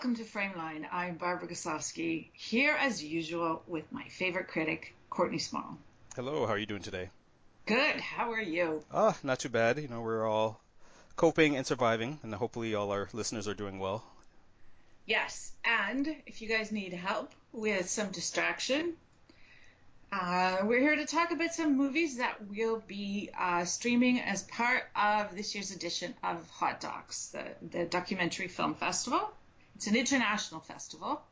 Welcome to Frameline. I'm Barbara Goslawski, here as usual with my favorite critic, Courtney Small. Hello, how are you doing today? Good. How are you? Ah, not too bad. You know, we're all coping and surviving, and hopefully all our listeners are doing well. Yes, and if you guys need help with some distraction, uh, we're here to talk about some movies that will be uh, streaming as part of this year's edition of Hot Docs, the, the documentary film festival. It's an international festival.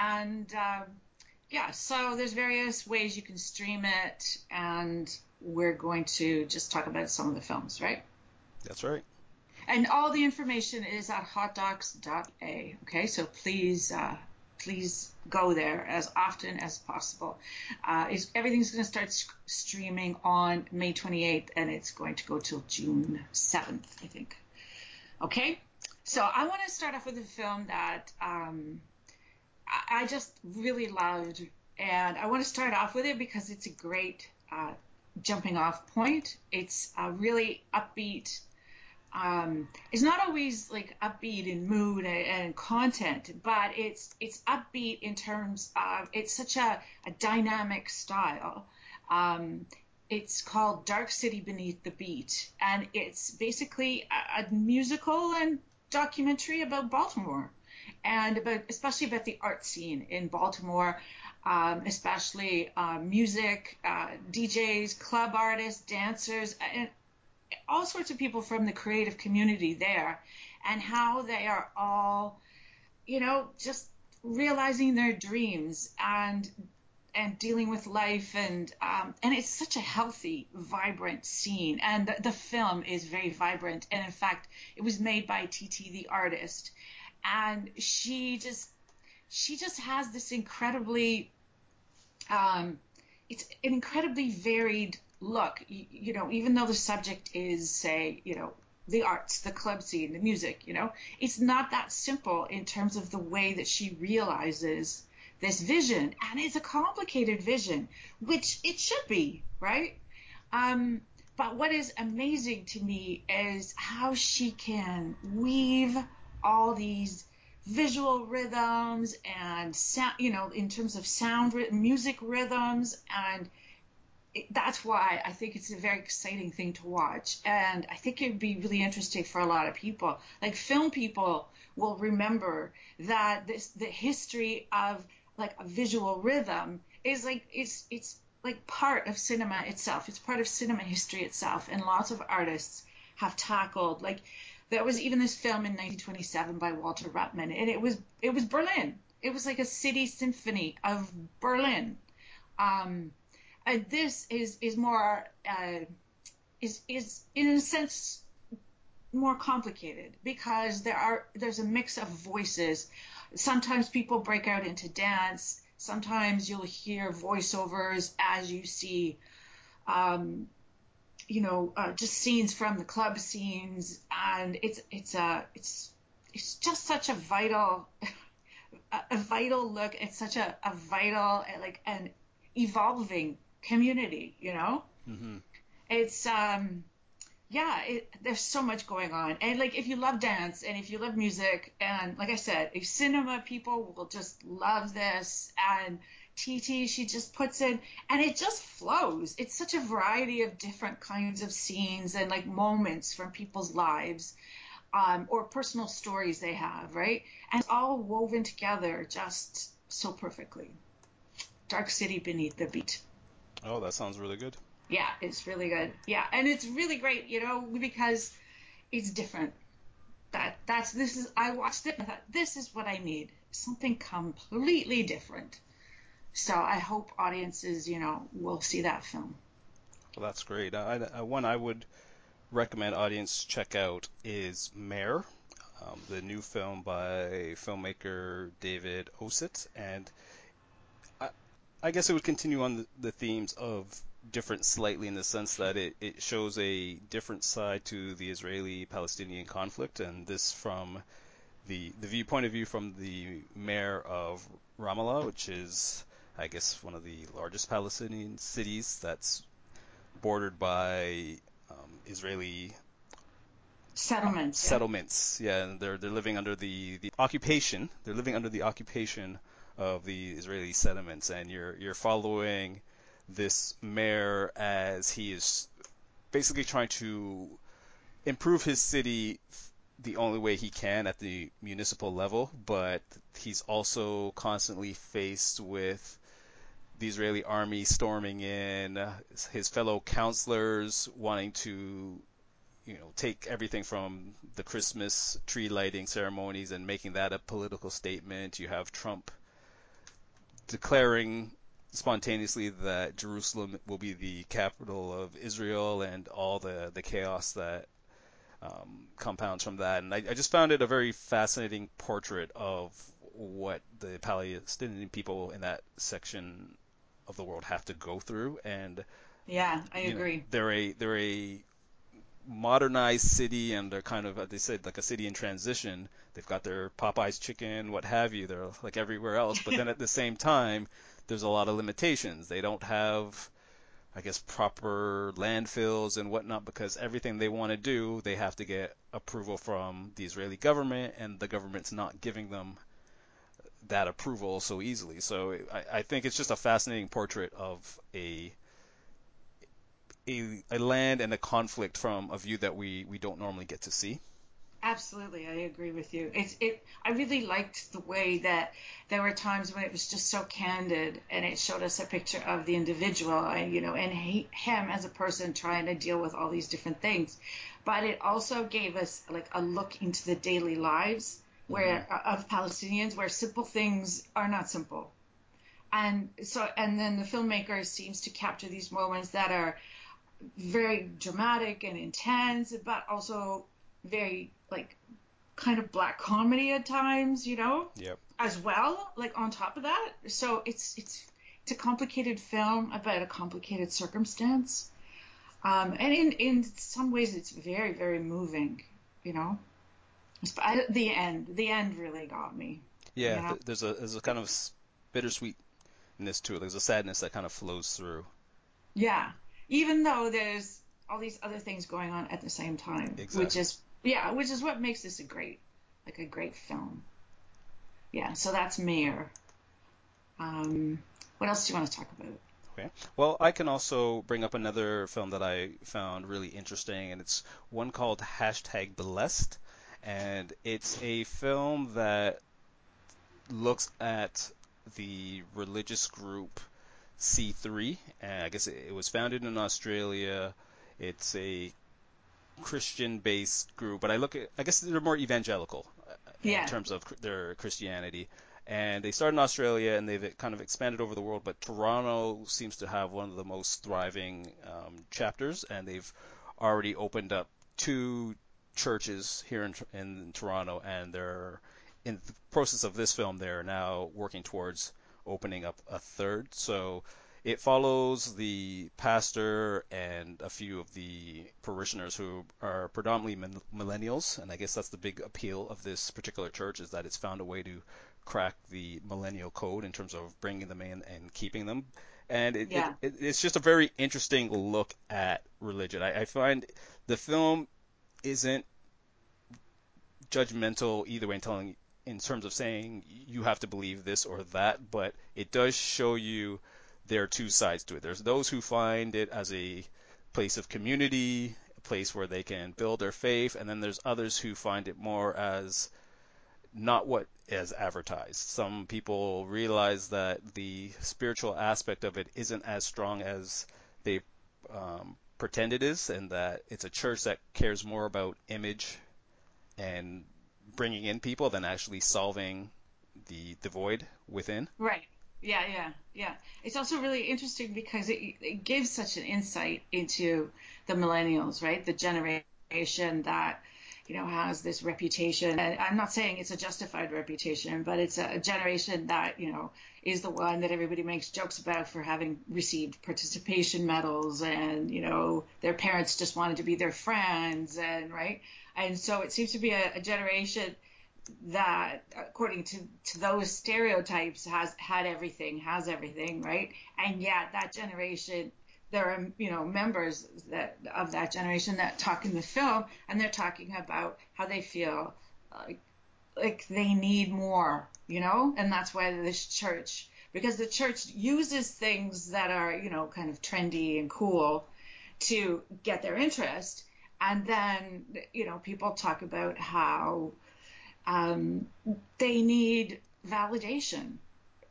And um, yeah, so there's various ways you can stream it, and we're going to just talk about some of the films, right? That's right. And all the information is at hotdocs.ca. Okay, so please, uh, please go there as often as possible. Uh, everything's going to start streaming on May 28th, and it's going to go till June 7th, I think. Okay, so I want to start off with a film that um, I, just really loved, and I want to start off with it because it's a great uh, jumping off point. It's a really upbeat. Um, it's not always like upbeat in mood and, and, content, but it's it's upbeat in terms of it's such a, a dynamic style. Um, it's called Dark City Beneath the Beat, and it's basically a, a musical and documentary about Baltimore and about especially about the art scene in Baltimore, um, especially uh, music, uh, DJs, club artists, dancers, and all sorts of people from the creative community there, and how they are all, you know, just realizing their dreams and and dealing with life and um, and it's such a healthy, vibrant scene. And the, the, film is very vibrant. And in fact, it was made by TT the artist, and she just she just has this incredibly um, it's an incredibly varied look. You, you know, even though the subject is say you know the arts, the club scene, the music, you know, it's not that simple in terms of the way that she realizes this vision, and it's a complicated vision, which it should be, right? Um, but what is amazing to me is how she can weave all these visual rhythms and sound, you know, in terms of sound, music rhythms, and it, that's why I think it's a very exciting thing to watch. And I think it'd be really interesting for a lot of people. Like film people will remember that this the history of like a visual rhythm is like it's it's like part of cinema itself. It's part of cinema history itself, and lots of artists have tackled like there was even this film in 1927 by Walter Ruttmann, and it was it was Berlin. It was like a city symphony of Berlin. Um, and this is is more uh, is is in a sense more complicated because there are there's a mix of voices sometimes people break out into dance. Sometimes you'll hear voiceovers as you see, um, you know, uh, just scenes from the club scenes, and it's it's a it's it's just such a vital a, vital look. It's such a, a vital like an evolving community, you know. Mm-hmm. It's um yeah, it, there's so much going on. And like, if you love dance and if you love music, and like I said, if cinema people will just love this, and TT, she just puts in, and it just flows. It's such a variety of different kinds of scenes and like moments from people's lives, um, or personal stories they have, right? And it's all woven together just so perfectly. Dark City Beneath the Beat. Oh, that sounds really good. Yeah, it's really good. Yeah, and it's really great, you know, because it's different. That that's this is I watched it and I thought this is what I need. Something completely different. So I hope audiences, you know, will see that film. Well, that's great. I, I, one I would recommend audience check out is Mayor, um, the new film by filmmaker David Osit, and I, I guess it would continue on the, the themes of different slightly in the sense that it, it shows a different side to the Israeli-Palestinian conflict, and this from the the viewpoint of view from the mayor of Ramallah, which is I guess one of the largest Palestinian cities that's bordered by um, Israeli settlements. Uh, settlements, yeah, and they're they're living under the the occupation. They're living under the occupation of the Israeli settlements, and you're you're following this mayor as he is basically trying to improve his city the only way he can at the municipal level, but he's also constantly faced with the Israeli army storming in, his fellow counselors wanting to, you know, take everything from the Christmas tree lighting ceremonies and making that a political statement. You have Trump declaring spontaneously that Jerusalem will be the capital of Israel and all the, the chaos that um, compounds from that. And I, I, just found it a very fascinating portrait of what the Palestinian people in that section of the world have to go through. And yeah, I agree. Know, they're a they're a modernized city and they're kind of as they said like a city in transition. They've got their Popeyes chicken, what have you. They're like everywhere else, but then at the same time, there's a lot of limitations. They don't have I guess proper landfills and whatnot because everything they want to do, they have to get approval from the Israeli government, and the government's not giving them that approval so easily. So I, I think it's just a fascinating portrait of a, a a land and a conflict from a view that we we don't normally get to see. Absolutely, I agree with you. It's it. I really liked the way that there were times when it was just so candid, and it showed us a picture of the individual, and you know, and he, him as a person trying to deal with all these different things. But it also gave us like a look into the daily lives where mm-hmm. of Palestinians, where simple things are not simple, and so and then the filmmaker seems to capture these moments that are very dramatic and intense, but also very like kind of black comedy at times, you know? Yep. As well, like on top of that. So it's it's it's a complicated film about a complicated circumstance. Um, and in, in some ways it's very, very moving, you know? The end, the end really got me. Yeah, you know? there's a there's a kind of bittersweetness to it. There's a sadness that kind of flows through. Yeah, even though there's all these other things going on at the same time, exactly. which is yeah, which is what makes this a great, like a great film. Yeah, so that's Mayor. Um, what else do you want to talk about? Okay. Well, I can also bring up another film that I found really interesting, and it's one called Hashtag Blessed, and it's a film that looks at the religious group C3. And I guess it, it was founded in Australia. It's a Christian-based group, but I look at I guess they're more evangelical uh, yeah. in terms of their Christianity. And they started in Australia and they've kind of expanded over the world, but Toronto seems to have one of the most thriving um, chapters, and they've already opened up two churches here in, in Toronto, and they're in the process of this film. They're now working towards opening up a third. So it follows the pastor and a few of the parishioners who are predominantly millennials, and I guess that's the big appeal of this particular church is that it's found a way to crack the millennial code in terms of bringing them in and keeping them. And it, yeah. it, it, it's just a very interesting look at religion. I, I find the film isn't judgmental either way in telling in terms of saying you have to believe this or that, but it does show you there are two sides to it. There's those who find it as a place of community, a place where they can build their faith, and then there's others who find it more as not what is advertised. Some people realize that the spiritual aspect of it isn't as strong as they um, pretend it is, and that it's a church that cares more about image and bringing in people than actually solving the the void within. Right. Yeah, yeah, yeah. It's also really interesting because it, it gives such an insight into the millennials, right? The generation that you know has this reputation. And I'm not saying it's a justified reputation, but it's a, generation that you know is the one that everybody makes jokes about for having received participation medals, and you know their parents just wanted to be their friends, and right. And so it seems to be a, a generation that according to, to those stereotypes has had everything has everything right? And yet that generation there are you know members that of that generation that talk in the film, and they're talking about how they feel like like they need more, you know, and that's why this church because the church uses things that are you know kind of trendy and cool to get their interest, and then you know people talk about how um, they need validation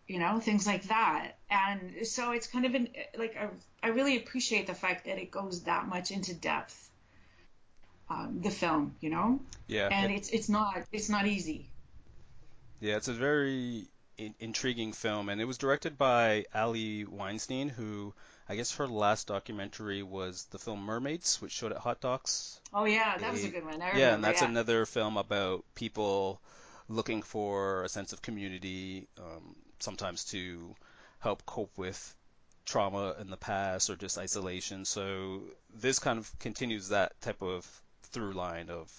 you know, things like that. And so it's kind of an, like, I, I really appreciate the fact that it goes that much into depth, um, the film, you know? Yeah. And it, it's, it's not, it's not easy. Yeah, it's a very in- intriguing film, and it was directed by Ali Weinstein, who I guess her last documentary was the film Mermaids, which showed at Hot Docs. Oh yeah, that was a good one. I yeah, remember, and that's yeah. another film about people looking for a sense of community, um, sometimes to help cope with trauma in the past or just isolation. So this kind of continues that type of through line of,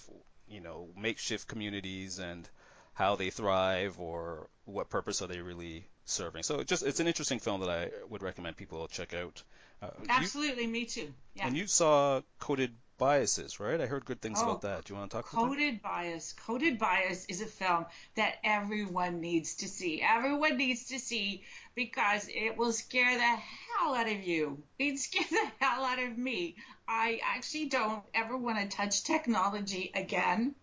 you know, makeshift communities and how they thrive or what purpose are they really serving. So it just it's an interesting film that I would recommend people check out. Uh, you- Absolutely, me too. Yeah. and you saw Coded Biases, right? I heard good things Oh, about that. Do you want to talk about that? Coded Bias. Coded Bias is a film that everyone needs to see. Everyone needs to see because it will scare the hell out of you. It scare the hell out of me. I actually don't ever want to touch technology again.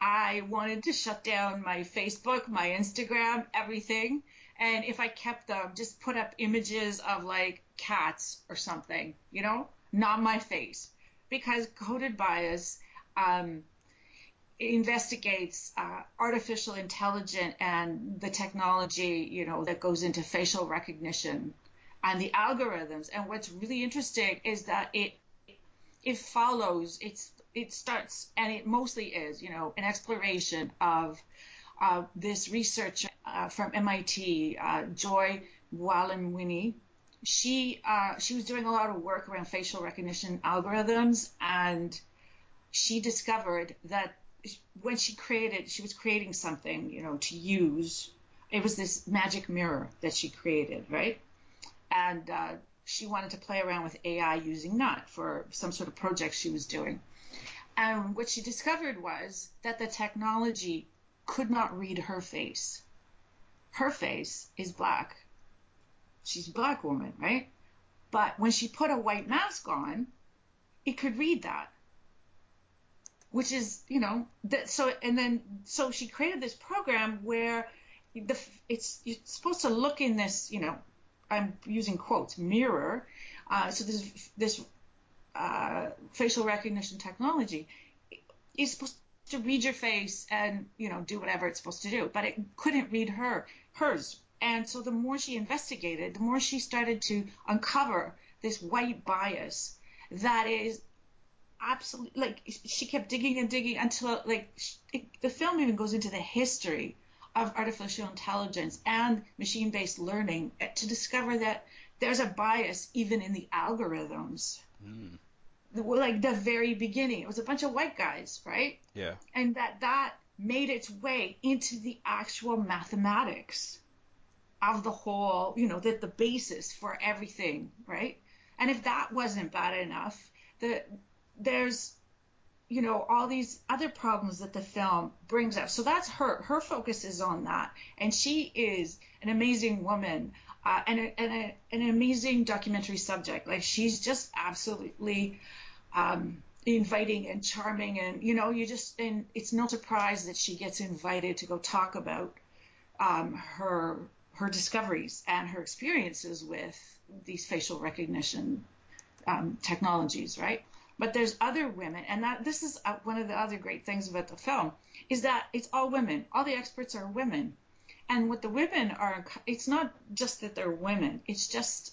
I wanted to shut down my Facebook, my Instagram, everything. And if I kept them, just put up images of like cats or something, you know, not my face. Because coded bias um, investigates uh, artificial intelligence and the technology, you know, that goes into facial recognition and the algorithms. And what's really interesting is that it it follows. It's it starts and it mostly is, you know, an exploration of uh, this researcher uh, from MIT, uh, Joy Buolamwini. She uh, she was doing a lot of work around facial recognition algorithms, and she discovered that when she created, she was creating something, you know, to use. It was this magic mirror that she created, right? And uh, she wanted to play around with AI using that for some sort of project she was doing. And what she discovered was that the technology could not read her face. Her face is black. She's a black woman, right? But when she put a white mask on, it could read that. Which is, you know, that so and then so she created this program where the it's you're supposed to look in this, you know, I'm using quotes, mirror. Uh, so this this uh, facial recognition technology is supposed to read your face and you know do whatever it's supposed to do, but it couldn't read her hers. And so the more she investigated, the more she started to uncover this white bias that is absolutely like she kept digging and digging until like it, the film even goes into the history of artificial intelligence and machine-based learning to discover that there's a bias even in the algorithms. Mm, Like the very beginning, it was a bunch of white guys, right? yeah. And that that made its way into the actual mathematics of the whole, you know, that the basis for everything, right? And if that wasn't bad enough, the there's you know all these other problems that the film brings up so that's her her focus is on that and she is an amazing woman uh, and, a, and a, an amazing documentary subject. Like she's just absolutely um, inviting and charming and you know you just and it's no surprise that she gets invited to go talk about um, her her discoveries and her experiences with these facial recognition um, technologies right? But there's other women, and that this is uh, one of the other great things about the film is that it's all women. All the experts are women, and what the women are, it's not just that they're women. It's just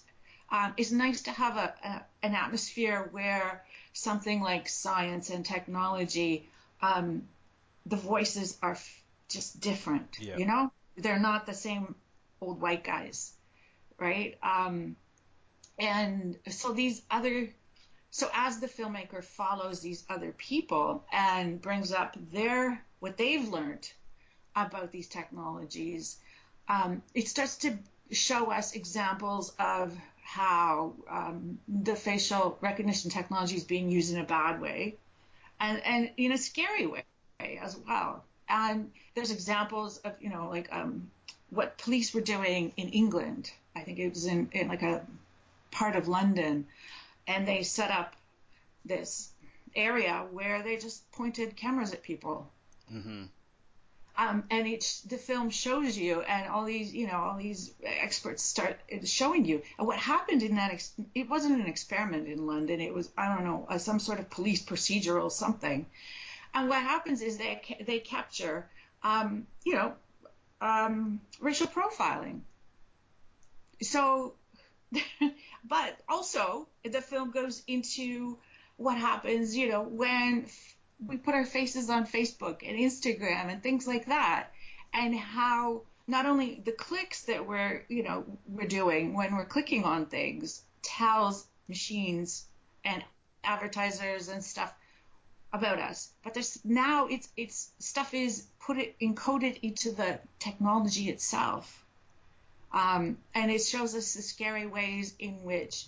um, it's nice to have a, a an atmosphere where something like science and technology, um, the voices are f- just different. Yeah. You know, they're not the same old white guys, right? Um, and so these other so as the filmmaker follows these other people and brings up their what they've learned about these technologies, um, it starts to show us examples of how um, the facial recognition technology is being used in a bad way and, and in a scary way as well. And there's examples of, you know, like um, what police were doing in England. I think it was in, in like a part of London. And they set up this area where they just pointed cameras at people. Mm-hmm. Um, and the film shows you, and all these, you know, all these experts start showing you. And what happened in that, ex- it wasn't an experiment in London. It was, I don't know, uh, some sort of police procedural something. And what happens is they they capture, um, you know, um, racial profiling. So, but also the film goes into what happens, you know, when we put our faces on Facebook and Instagram and things like that, and how not only the clicks that we're, you know, we're doing when we're clicking on things tells machines and advertisers and stuff about us, but there's now it's it's stuff is put it encoded into the technology itself, um, and it shows us the scary ways in which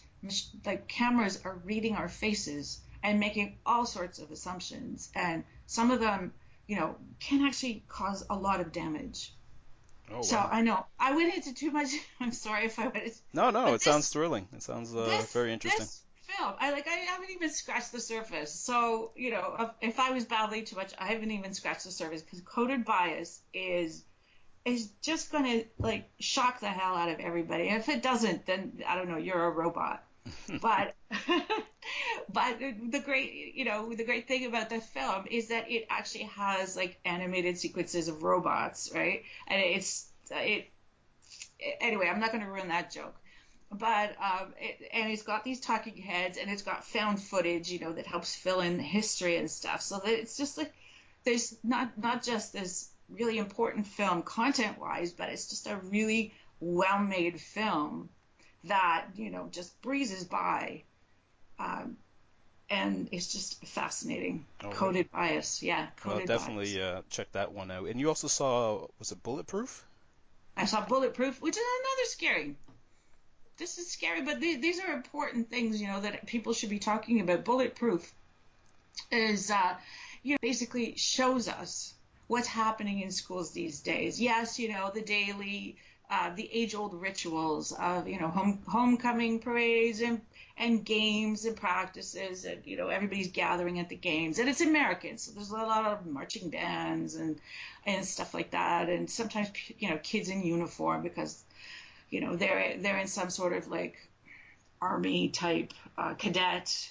like cameras are reading our faces and making all sorts of assumptions. And some of them, you know, can actually cause a lot of damage. Oh, so wow. I know I went into too much. I'm sorry if I went. No, no, it this, sounds thrilling. It sounds uh, this, very interesting. This film, I like. I haven't even scratched the surface. So you know, if I was babbling too much, I haven't even scratched the surface because coded bias is is just going to like shock the hell out of everybody. And if it doesn't, then I don't know, you're a robot. but but the great you know the great thing about the film is that it actually has like animated sequences of robots right? And it's it anyway i'm not going to ruin that joke. But um, it, and it's got these talking heads and it's got found footage you know that helps fill in history and stuff. So that it's just like there's not not just this really important film content wise but it's just a really well made film that you know just breezes by, um, and it's just fascinating. Oh, coded right. bias, yeah. Coded well, definitely uh, check that one out. And you also saw was it Bulletproof? I saw Bulletproof, which is another scary. This is scary, but th- these are important things, you know, that people should be talking about. Bulletproof is, uh, you know, basically shows us what's happening in schools these days. Yes, you know, the daily uh, the age-old rituals of you know home, homecoming parades and and games and practices and you know everybody's gathering at the games. And it's American so there's a lot of marching bands and and stuff like that. And sometimes you know kids in uniform because you know they're they're in some sort of like army type uh, cadet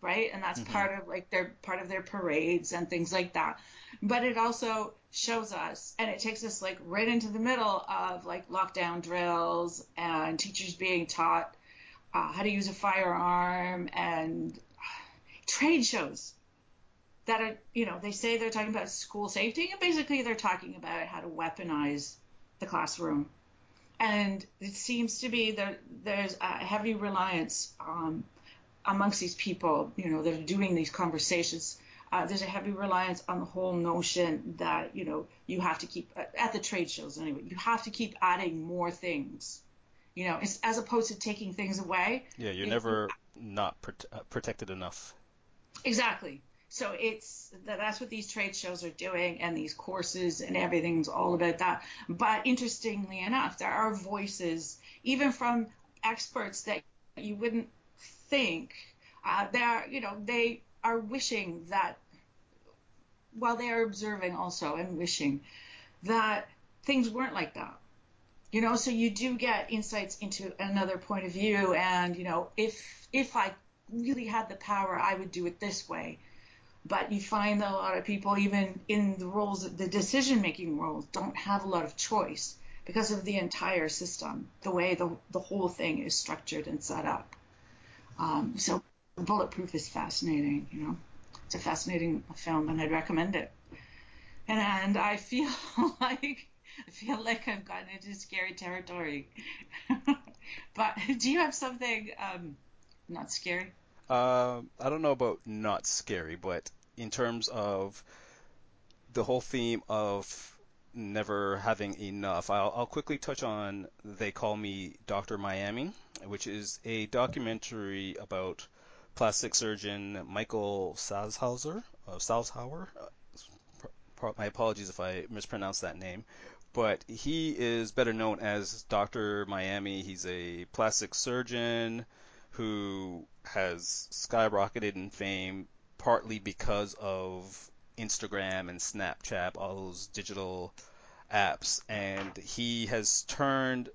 right? And that's mm-hmm. part of like their part of their parades and things like that. But it also shows us and it takes us like right into the middle of like lockdown drills and teachers being taught uh, how to use a firearm and trade shows that are you know they say they're talking about school safety and basically they're talking about how to weaponize the classroom. And it seems to be that there's a heavy reliance um, amongst these people you know that are doing these conversations uh, there's a heavy reliance on the whole notion that you know you have to keep uh, at the trade shows anyway. You have to keep adding more things, you know, as opposed to taking things away. Yeah, you're never not uh, protected enough. Exactly. So it's that's what these trade shows are doing, and these courses and everything's all about that. But interestingly enough, there are voices, even from experts that you wouldn't think. Uh, they're, you know, they are wishing that, while they are observing also and wishing that things weren't like that. You know, so you do get insights into another point of view, and you know, if if I really had the power, I would do it this way. But you find that a lot of people, even in the roles, the decision-making roles, don't have a lot of choice because of the entire system, the way the the whole thing is structured and set up. Um, so Bulletproof is fascinating, you know. It's a fascinating film and I'd recommend it. And, and I feel like I feel like I've gotten into scary territory. but do you have something um, not scary? Uh, I don't know about not scary, but in terms of the whole theme of never having enough. I'll, I'll quickly touch on They Call Me Dr. Miami, which is a documentary about plastic surgeon Michael Salzhauer. Uh, Salzhauer. Uh, my apologies if I mispronounced that name. But he is better known as Dr. Miami. He's a plastic surgeon who has skyrocketed in fame partly because of Instagram and Snapchat, all those digital apps, and he has turned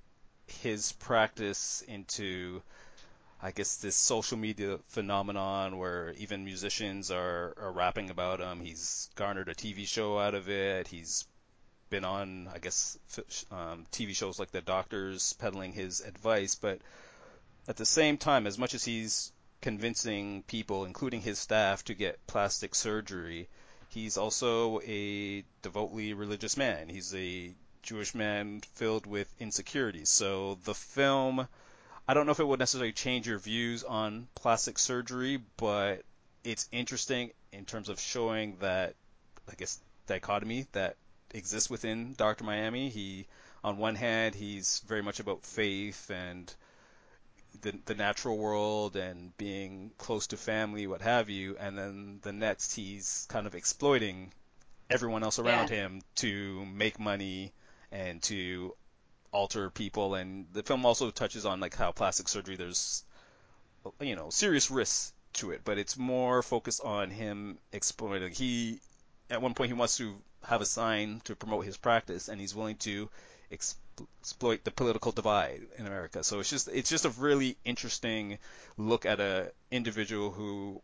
his practice into I guess this social media phenomenon where even musicians are, are rapping about him. He's garnered a TV show out of it. He's been on, I guess, um, TV shows like The Doctors peddling his advice. But at the same time, as much as he's convincing people, including his staff, to get plastic surgery, He's also a devoutly religious man. He's a Jewish man filled with insecurities. So the film, I don't know if it would necessarily change your views on plastic surgery, but it's interesting in terms of showing that, I guess, dichotomy that exists within Dr. Miami. He, on one hand, he's very much about faith and the, the natural world and being close to family, what have you, and then the next he's kind of exploiting everyone else around yeah. him to make money and to alter people. And the film also touches on like how plastic surgery there's you know serious risks to it, but it's more focused on him exploiting. He at one point he wants to have a sign to promote his practice, and he's willing to exploit the political divide in America. So it's just it's just a really interesting look at a individual who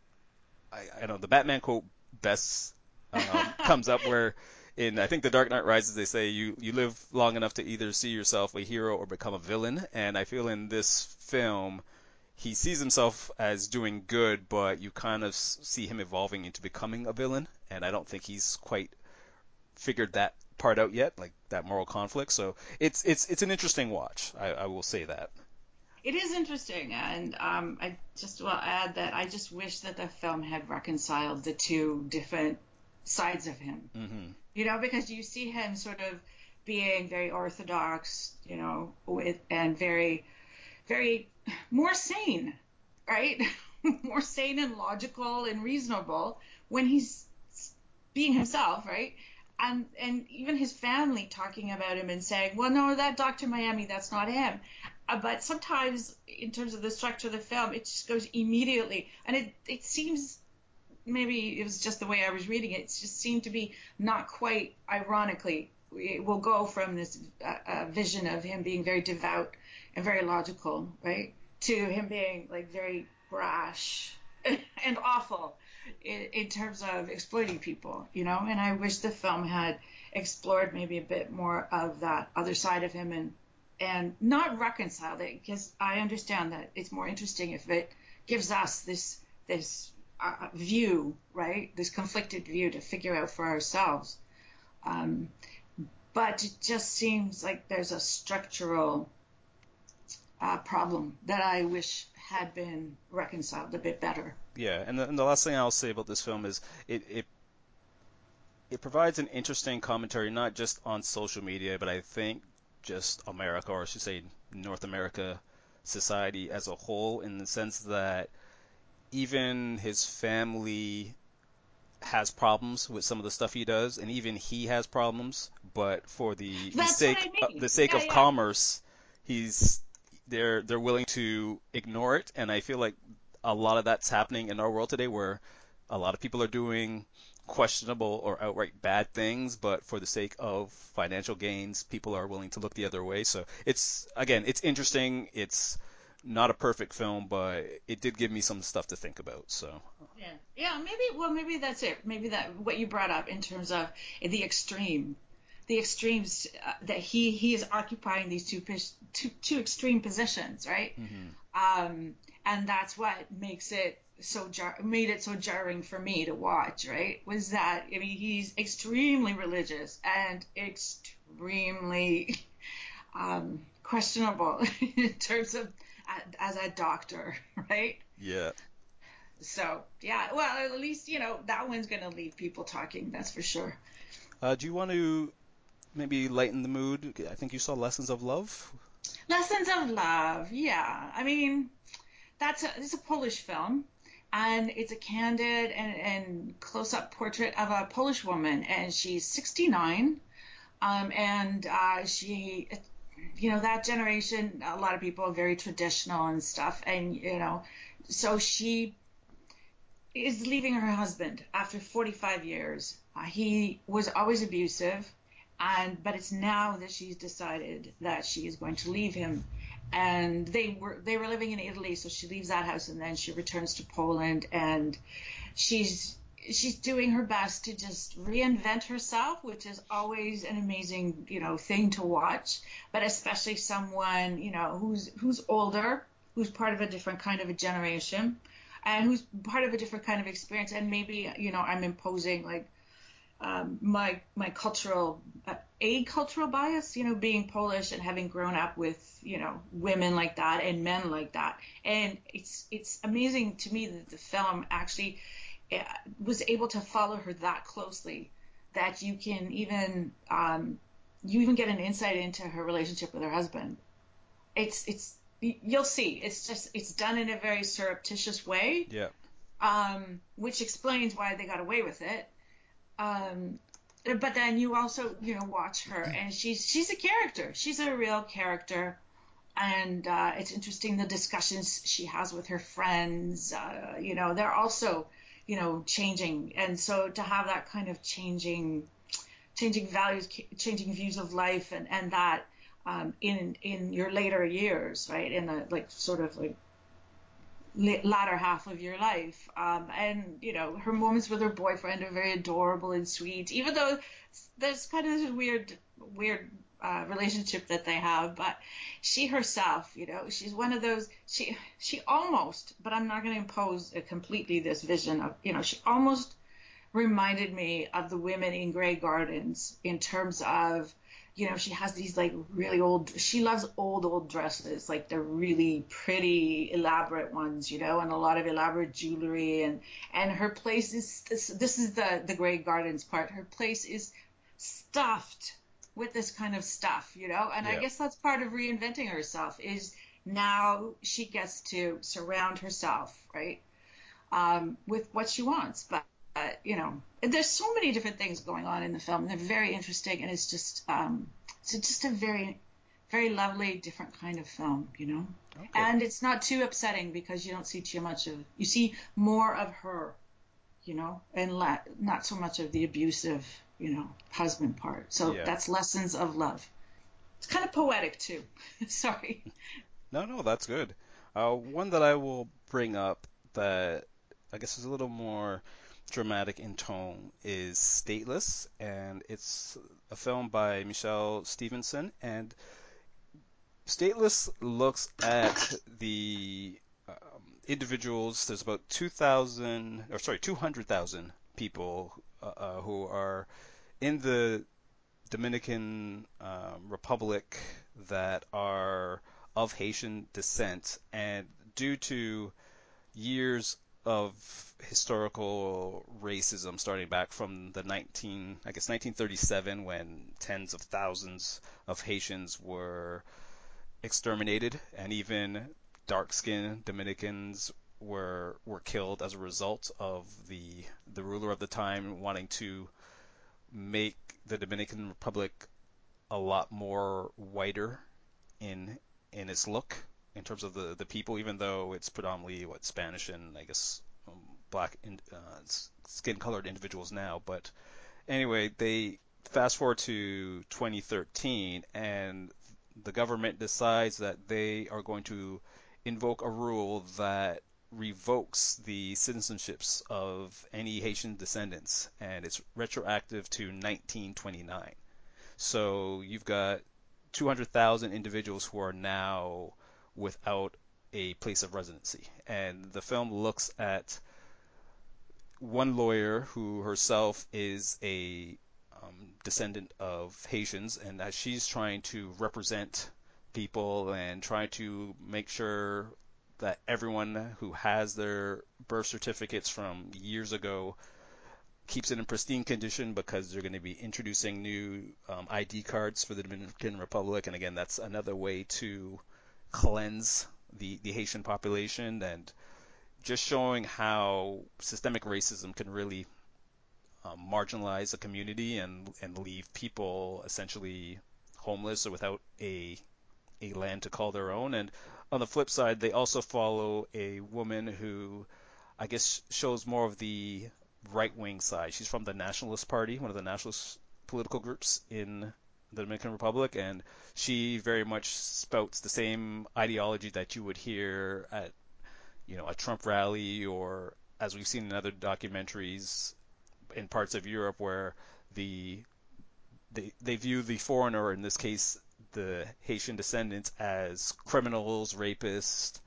I, I don't know the Batman quote best um, comes up where in I think The Dark Knight Rises they say you you live long enough to either see yourself a hero or become a villain, and I feel in this film he sees himself as doing good, but you kind of see him evolving into becoming a villain, and I don't think he's quite figured that part out yet, like that moral conflict. So it's it's it's an interesting watch. I, I will say that. It is interesting, and um, I just will add that I just wish that the film had reconciled the two different sides of him. Mm-hmm. You know, because you see him sort of being very orthodox, you know, with and very, very more sane, right? more sane and logical and reasonable when he's being himself, right? and and even his family talking about him and saying, well, no, that Dr. Miami, that's not him. Uh, but sometimes, in terms of the structure of the film, it just goes immediately, and it it seems maybe it was just the way I was reading it. It just seemed to be not quite ironically. It will go from this uh, uh, vision of him being very devout and very logical, right, to him being like very brash and awful in, in terms of exploiting people, you know. And I wish the film had explored maybe a bit more of that other side of him and and not reconciled it because I understand that it's more interesting if it gives us this this view, right? This conflicted view to figure out for ourselves. Um, but it just seems like there's a structural uh, problem that I wish had been reconciled a bit better. Yeah, and the, and the last thing I'll say about this film is it, it it provides an interesting commentary not just on social media, but I think just America, or I should say North America society as a whole, in the sense that even his family has problems with some of the stuff he does, and even he has problems. But for the, the sake I mean. uh, the sake yeah, of yeah. commerce, he's they're they're willing to ignore it, and I feel like a lot of that's happening in our world today, where a lot of people are doing questionable or outright bad things, but for the sake of financial gains, people are willing to look the other way. So it's again, it's interesting. It's not a perfect film, but it did give me some stuff to think about. So yeah, yeah, maybe. Well, maybe that's it. Maybe that what you brought up in terms of the extreme the extremes uh, that he he is occupying these two two, two extreme positions, right? Mm-hmm. Um, and that's what makes it so jar- made it so jarring for me to watch, right? Was that I mean he's extremely religious and extremely um, questionable in terms of as a doctor, right? Yeah. So yeah, well at least you know that one's gonna leave people talking. That's for sure. Uh, do you want to maybe lighten the mood. I think you saw Lessons of Love. Lessons of Love, yeah. I mean, that's a, it's a Polish film, and it's a candid and, and close-up portrait of a Polish woman, and she's 69, um, and uh, she, you know, that generation, a lot of people are very traditional and stuff, and you know, so she is leaving her husband after 45 years. Uh, he was always abusive, and but it's now that she's decided that she is going to leave him. And they were they were living in Italy, so she leaves that house and then she returns to Poland, and she's she's doing her best to just reinvent herself, which is always an amazing you know thing to watch. But especially someone you know who's who's older, who's part of a different kind of a generation and who's part of a different kind of experience. And maybe you know I'm imposing like um, my my cultural uh, a cultural bias, you know, being Polish and having grown up with you know women like that and men like that. And it's it's amazing to me that the film actually was able to follow her that closely that you can even um, you even get an insight into her relationship with her husband. It's it's you'll see. It's just it's done in a very surreptitious way. Yeah. Um, which explains why they got away with it. Um, but then you also you know watch her and she's she's a character. She's a real character. And uh, it's interesting the discussions she has with her friends. Uh, you know, they're also, you know, changing. And so to have that kind of changing, changing values, changing views of life, and and that um, in in your later years, right? In the like sort of like latter half of your life. Um, and you know, her moments with her boyfriend are very adorable and sweet, even though there's kind of this weird weird uh, relationship that they have. But she herself, you know, she's one of those. She she almost, but I'm not going to impose completely this vision of, you know, she almost reminded me of the women in Grey Gardens in terms of you know, she has these like really old, she loves old, old dresses, like the really pretty, elaborate ones, you know, and a lot of elaborate jewelry. And, and her place is, this, this is the, the Grey Gardens part. Her place is stuffed with this kind of stuff, you know, and yeah. I guess that's part of reinventing herself is now she gets to surround herself, right, um, with what she wants. But uh, you know, there's so many different things going on in the film. They're very interesting, and it's just um, it's just a very very lovely, different kind of film, you know. Okay. And it's not too upsetting because you don't see too much of you see more of her, you know, and la- not so much of the abusive, you know, husband part. So yeah. that's lessons of love. It's kind of poetic too. Sorry. No, no, that's good. Uh, one that I will bring up that I guess is a little more dramatic in tone is Stateless, and it's a film by Michelle Stephenson. And Stateless looks at the um, individuals. There's about 2,000, or sorry, 200,000 people uh, who are in the Dominican um, Republic that are of Haitian descent, and due to years of historical racism starting back from the 19 I guess 1937 when tens of thousands of Haitians were exterminated and even dark-skinned Dominicans were were killed as a result of the the ruler of the time wanting to make the Dominican Republic a lot more whiter in in its look in terms of the, the people, even though it's predominantly what Spanish and I guess um, black in, uh, skin-colored individuals now. But anyway, they fast forward to 2013, and the government decides that they are going to invoke a rule that revokes the citizenships of any Haitian descendants, and it's retroactive to 1929. So you've got 200,000 individuals who are now without a place of residency. And the film looks at one lawyer who herself is a um, descendant of Haitians, and as she's trying to represent people and trying to make sure that everyone who has their birth certificates from years ago keeps it in pristine condition because they're going to be introducing new um, ID cards for the Dominican Republic, and again, that's another way to cleanse the the Haitian population and just showing how systemic racism can really um, marginalize a community and and leave people essentially homeless or without a a land to call their own. And on the flip side, they also follow a woman who I guess shows more of the right wing side. She's from the Nationalist Party, one of the nationalist political groups in the Dominican Republic, and she very much spouts the same ideology that you would hear at you know a Trump rally or as we've seen in other documentaries in parts of Europe where the they they view the foreigner in this case the Haitian descendants as criminals, rapists,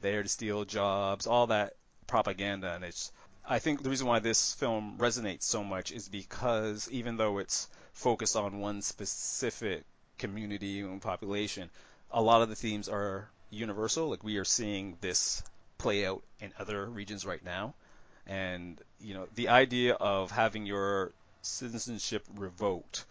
there to steal jobs, all that propaganda and it's I think the reason why this film resonates so much is because even though it's focused on one specific community and population, a lot of the themes are universal. Like we are seeing this play out in other regions right now. And, you know, the idea of having your citizenship revoked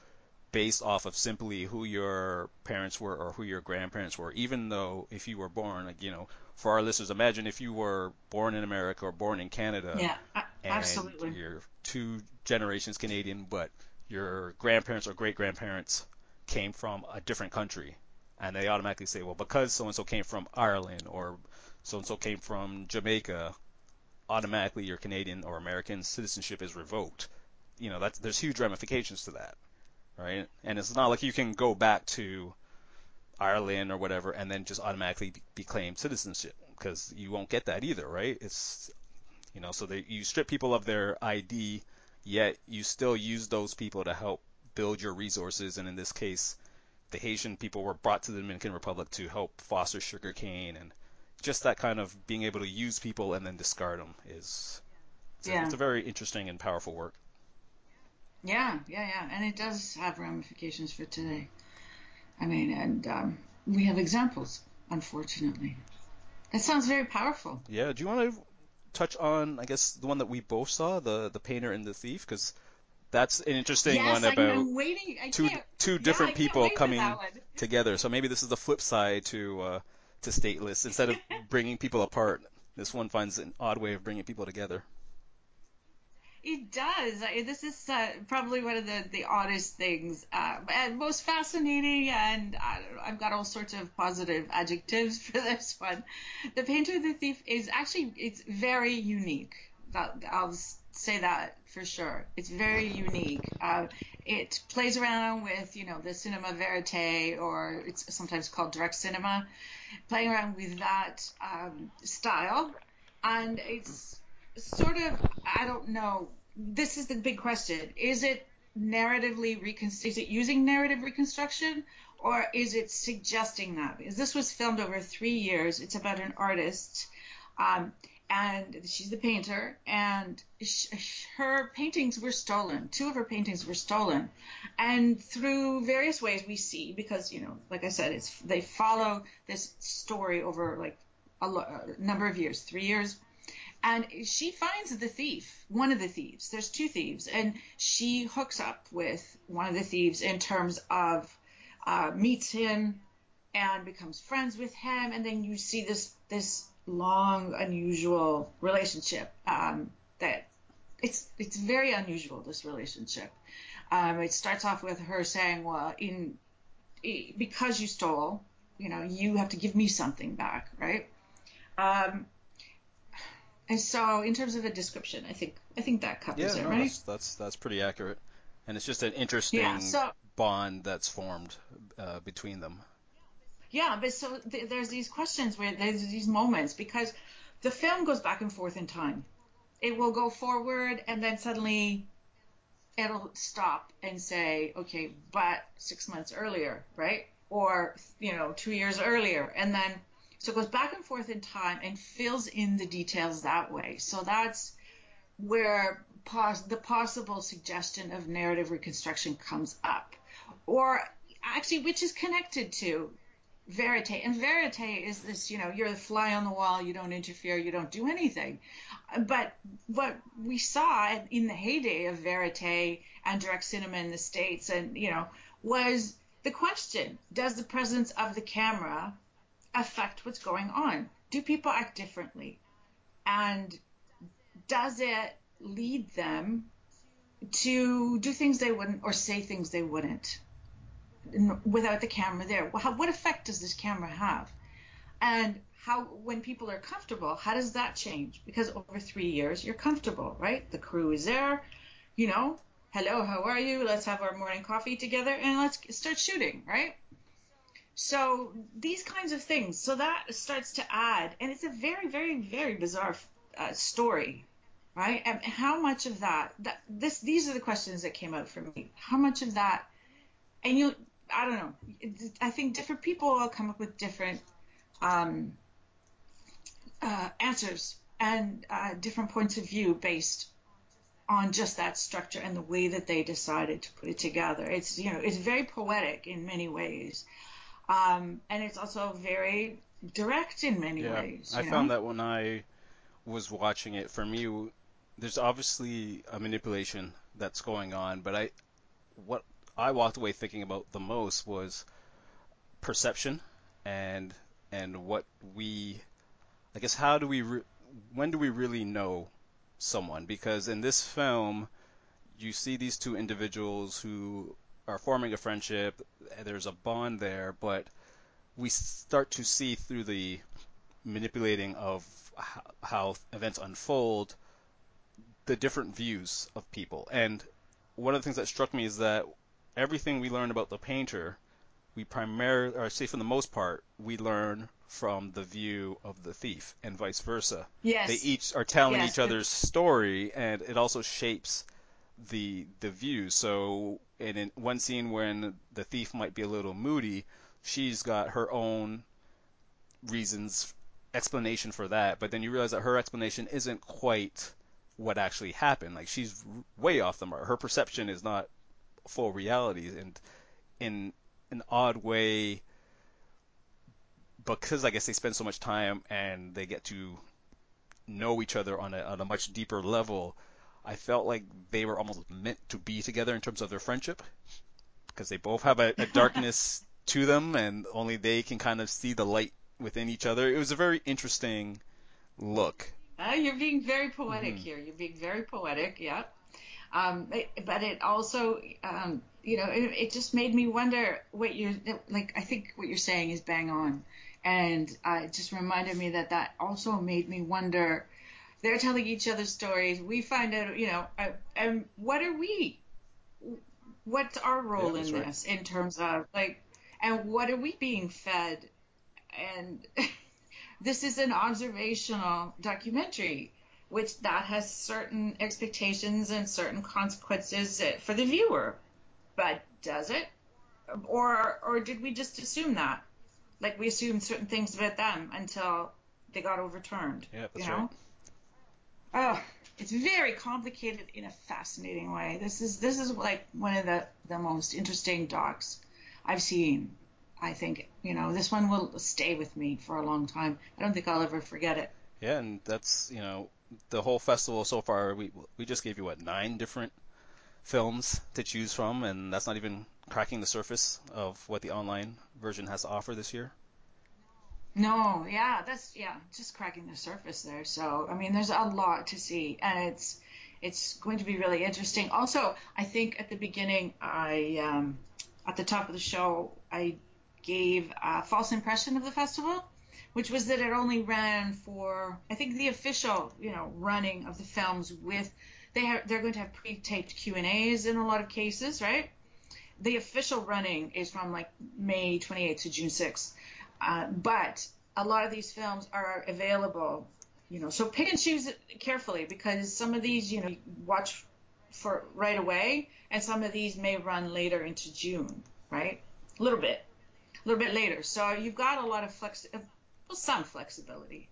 based off of simply who your parents were or who your grandparents were, even though if you were born, like, you know, for our listeners, imagine if you were born in America or born in Canada. Yeah, absolutely. you're two generations Canadian, but your grandparents or great grandparents came from a different country. And they automatically say, well, because so and so came from Ireland or so and so came from Jamaica, automatically your Canadian or American citizenship is revoked. You know, that's there's huge ramifications to that, right? And it's not like you can go back to Ireland or whatever and then just automatically be claimed citizenship because you won't get that either, right? It's you know, so they you strip people of their ID, yet you still use those people to help build your resources, and in this case, the Haitian people were brought to the Dominican Republic to help foster sugarcane and just that kind of being able to use people and then discard them is it's, yeah. a, it's a very interesting and powerful work. Yeah, yeah, yeah, and it does have ramifications for today. I mean, and um, we have examples, unfortunately. That sounds very powerful. Yeah. Do you want to touch on, I guess, the one that we both saw, the the painter and the thief, because that's an interesting yes, one about. I two two different yeah, people coming together. So maybe this is the flip side to uh, to stateless. Instead of bringing people apart, this one finds an odd way of bringing people together. It does. This is uh, probably one of the, the oddest things, uh, and most fascinating, and I have got all sorts of positive adjectives for this one. The Painter the Thief is actually it's very unique. That, I'll say that for sure. It's very unique. Uh, it plays around with you know the cinema verite, or it's sometimes called direct cinema, playing around with that um, style, and it's sort of I don't know. This is the big question. Is it narratively reconst- is it using narrative reconstruction or is it suggesting that? Because this was filmed over three years. It's about an artist, um, and she's the painter, and sh- her paintings were stolen. Two of her paintings were stolen, and through various ways we see because you know, like I said, it's they follow this story over like a, lo- a number of years, three years and she finds the thief, one of the thieves. There's two thieves, and she hooks up with one of the thieves in terms of uh, meets him and becomes friends with him, and then you see this this long, unusual relationship um, that it's it's very unusual. This relationship. Um, it starts off with her saying, "Well, in because you stole, you know, you have to give me something back, right?" Um, and so, in terms of a description, I think I think that covers yeah, it, no, right? That's, that's that's pretty accurate, and it's just an interesting yeah, so, bond that's formed uh, between them. Yeah, but so th- there's these questions where there's these moments because the film goes back and forth in time. It will go forward and then suddenly it'll stop and say, okay, but six months earlier, right? Or you know, two years earlier, and then so it goes back and forth in time and fills in the details that way. So that's where pos- the possible suggestion of narrative reconstruction comes up. Or actually, which is connected to verite. And verite is this, you know, you're the fly on the wall, you don't interfere, you don't do anything. But what we saw in the heyday of verite and direct cinema in the States, and, you know, was the question Does the presence of the camera affect what's going on? Do people act differently? And does it lead them to do things they wouldn't or say things they wouldn't without the camera there? What effect does this camera have? And how, when people are comfortable, how does that change? Because over three years, you're comfortable, right? The crew is there, you know, hello, how are you? Let's have our morning coffee together and let's start shooting, right? So these kinds of things. So that starts to add, and it's a very, very, very bizarre uh, story, right? And how much of that, that this, these are the questions that came out for me. How much of that, and you, I don't know. I think different people will come up with different um, uh, answers and uh, different points of view based on just that structure and the way that they decided to put it together. It's you know it's very poetic in many ways, um, and it's also very direct in many yeah, ways. I know? found that when I was watching it, for me, there's obviously a manipulation that's going on, but I what I walked away thinking about the most was perception and and what we I guess how do we re- when do we really know someone because in this film you see these two individuals who are forming a friendship there's a bond there but we start to see through the manipulating of how events unfold the different views of people and one of the things that struck me is that everything we learn about the painter we primarily or say for the most part we learn from the view of the thief and vice versa. Yes. They each are telling yes. each other's story and it also shapes the the view. So in, in one scene when the thief might be a little moody, she's got her own reasons explanation for that, but then you realize that her explanation isn't quite what actually happened. Like she's way off the mark. Her perception is not full reality and in an odd way because I guess they spend so much time and they get to know each other on a, on a much deeper level, I felt like they were almost meant to be together in terms of their friendship because they both have a, a darkness to them and only they can kind of see the light within each other. It was a very interesting look. Uh, you're being very poetic mm-hmm. here. You're being very poetic. Yeah. Um, but it also, um, you know, it, it, just made me wonder what you're like. I think what you're saying is bang on, and uh, it just reminded me that that also made me wonder. They're telling each other stories. We find out, you know, uh, and what are we? What's our role yeah, in right. this in terms of like, and what are we being fed? And this is an observational documentary which that has certain expectations and certain consequences for the viewer. But does it? Or or did we just assume that? Like we assumed certain things about them until they got overturned. Yeah, that's you know? right. Oh, it's very complicated in a fascinating way. This is this is like one of the the most interesting docs I've seen. I think you know this one will stay with me for a long time. I don't think I'll ever forget it. Yeah, and that's you know the whole festival so far, we we just gave you what nine different films to choose from, and that's not even cracking the surface of what the online version has to offer this year. No, yeah, that's yeah, just cracking the surface there. So I mean, there's a lot to see, and it's it's going to be really interesting. Also, I think at the beginning, I um, at the top of the show, I gave a false impression of the festival which was that it only ran for I think the official you know running of the films with they have they're going to have pre-taped Q and A's in a lot of cases, right? The official running is from like May 28th to June 6th, uh, but a lot of these films are available, you know. So pick and choose carefully because some of these you know watch for right away, and some of these may run later into June, right? A little bit, a little bit later. So you've got a lot of flex well, some flexibility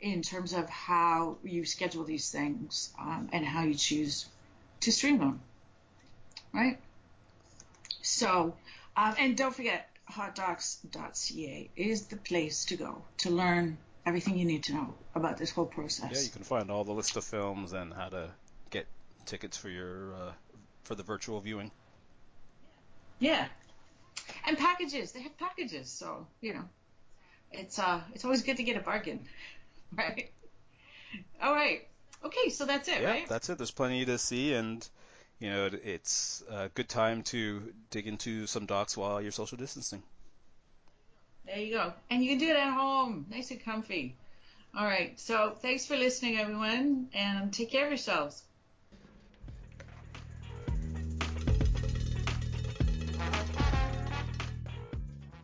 in terms of how you schedule these things um, and how you choose to stream them, right? So, um, and don't forget, hotdocs.ca is the place to go to learn everything you need to know about this whole process. Yeah, you can find all the list of films and how to get tickets for your uh, for the virtual viewing. Yeah, and packages. They have packages, so you know, it's uh, it's always good to get a bargain, right? All right. Okay, so that's it, yeah, right? that's it. There's plenty to see, and you know, it's a good time to dig into some docs while you're social distancing. There you go. And you can do it at home, nice and comfy. All right. So thanks for listening, everyone, and take care of yourselves.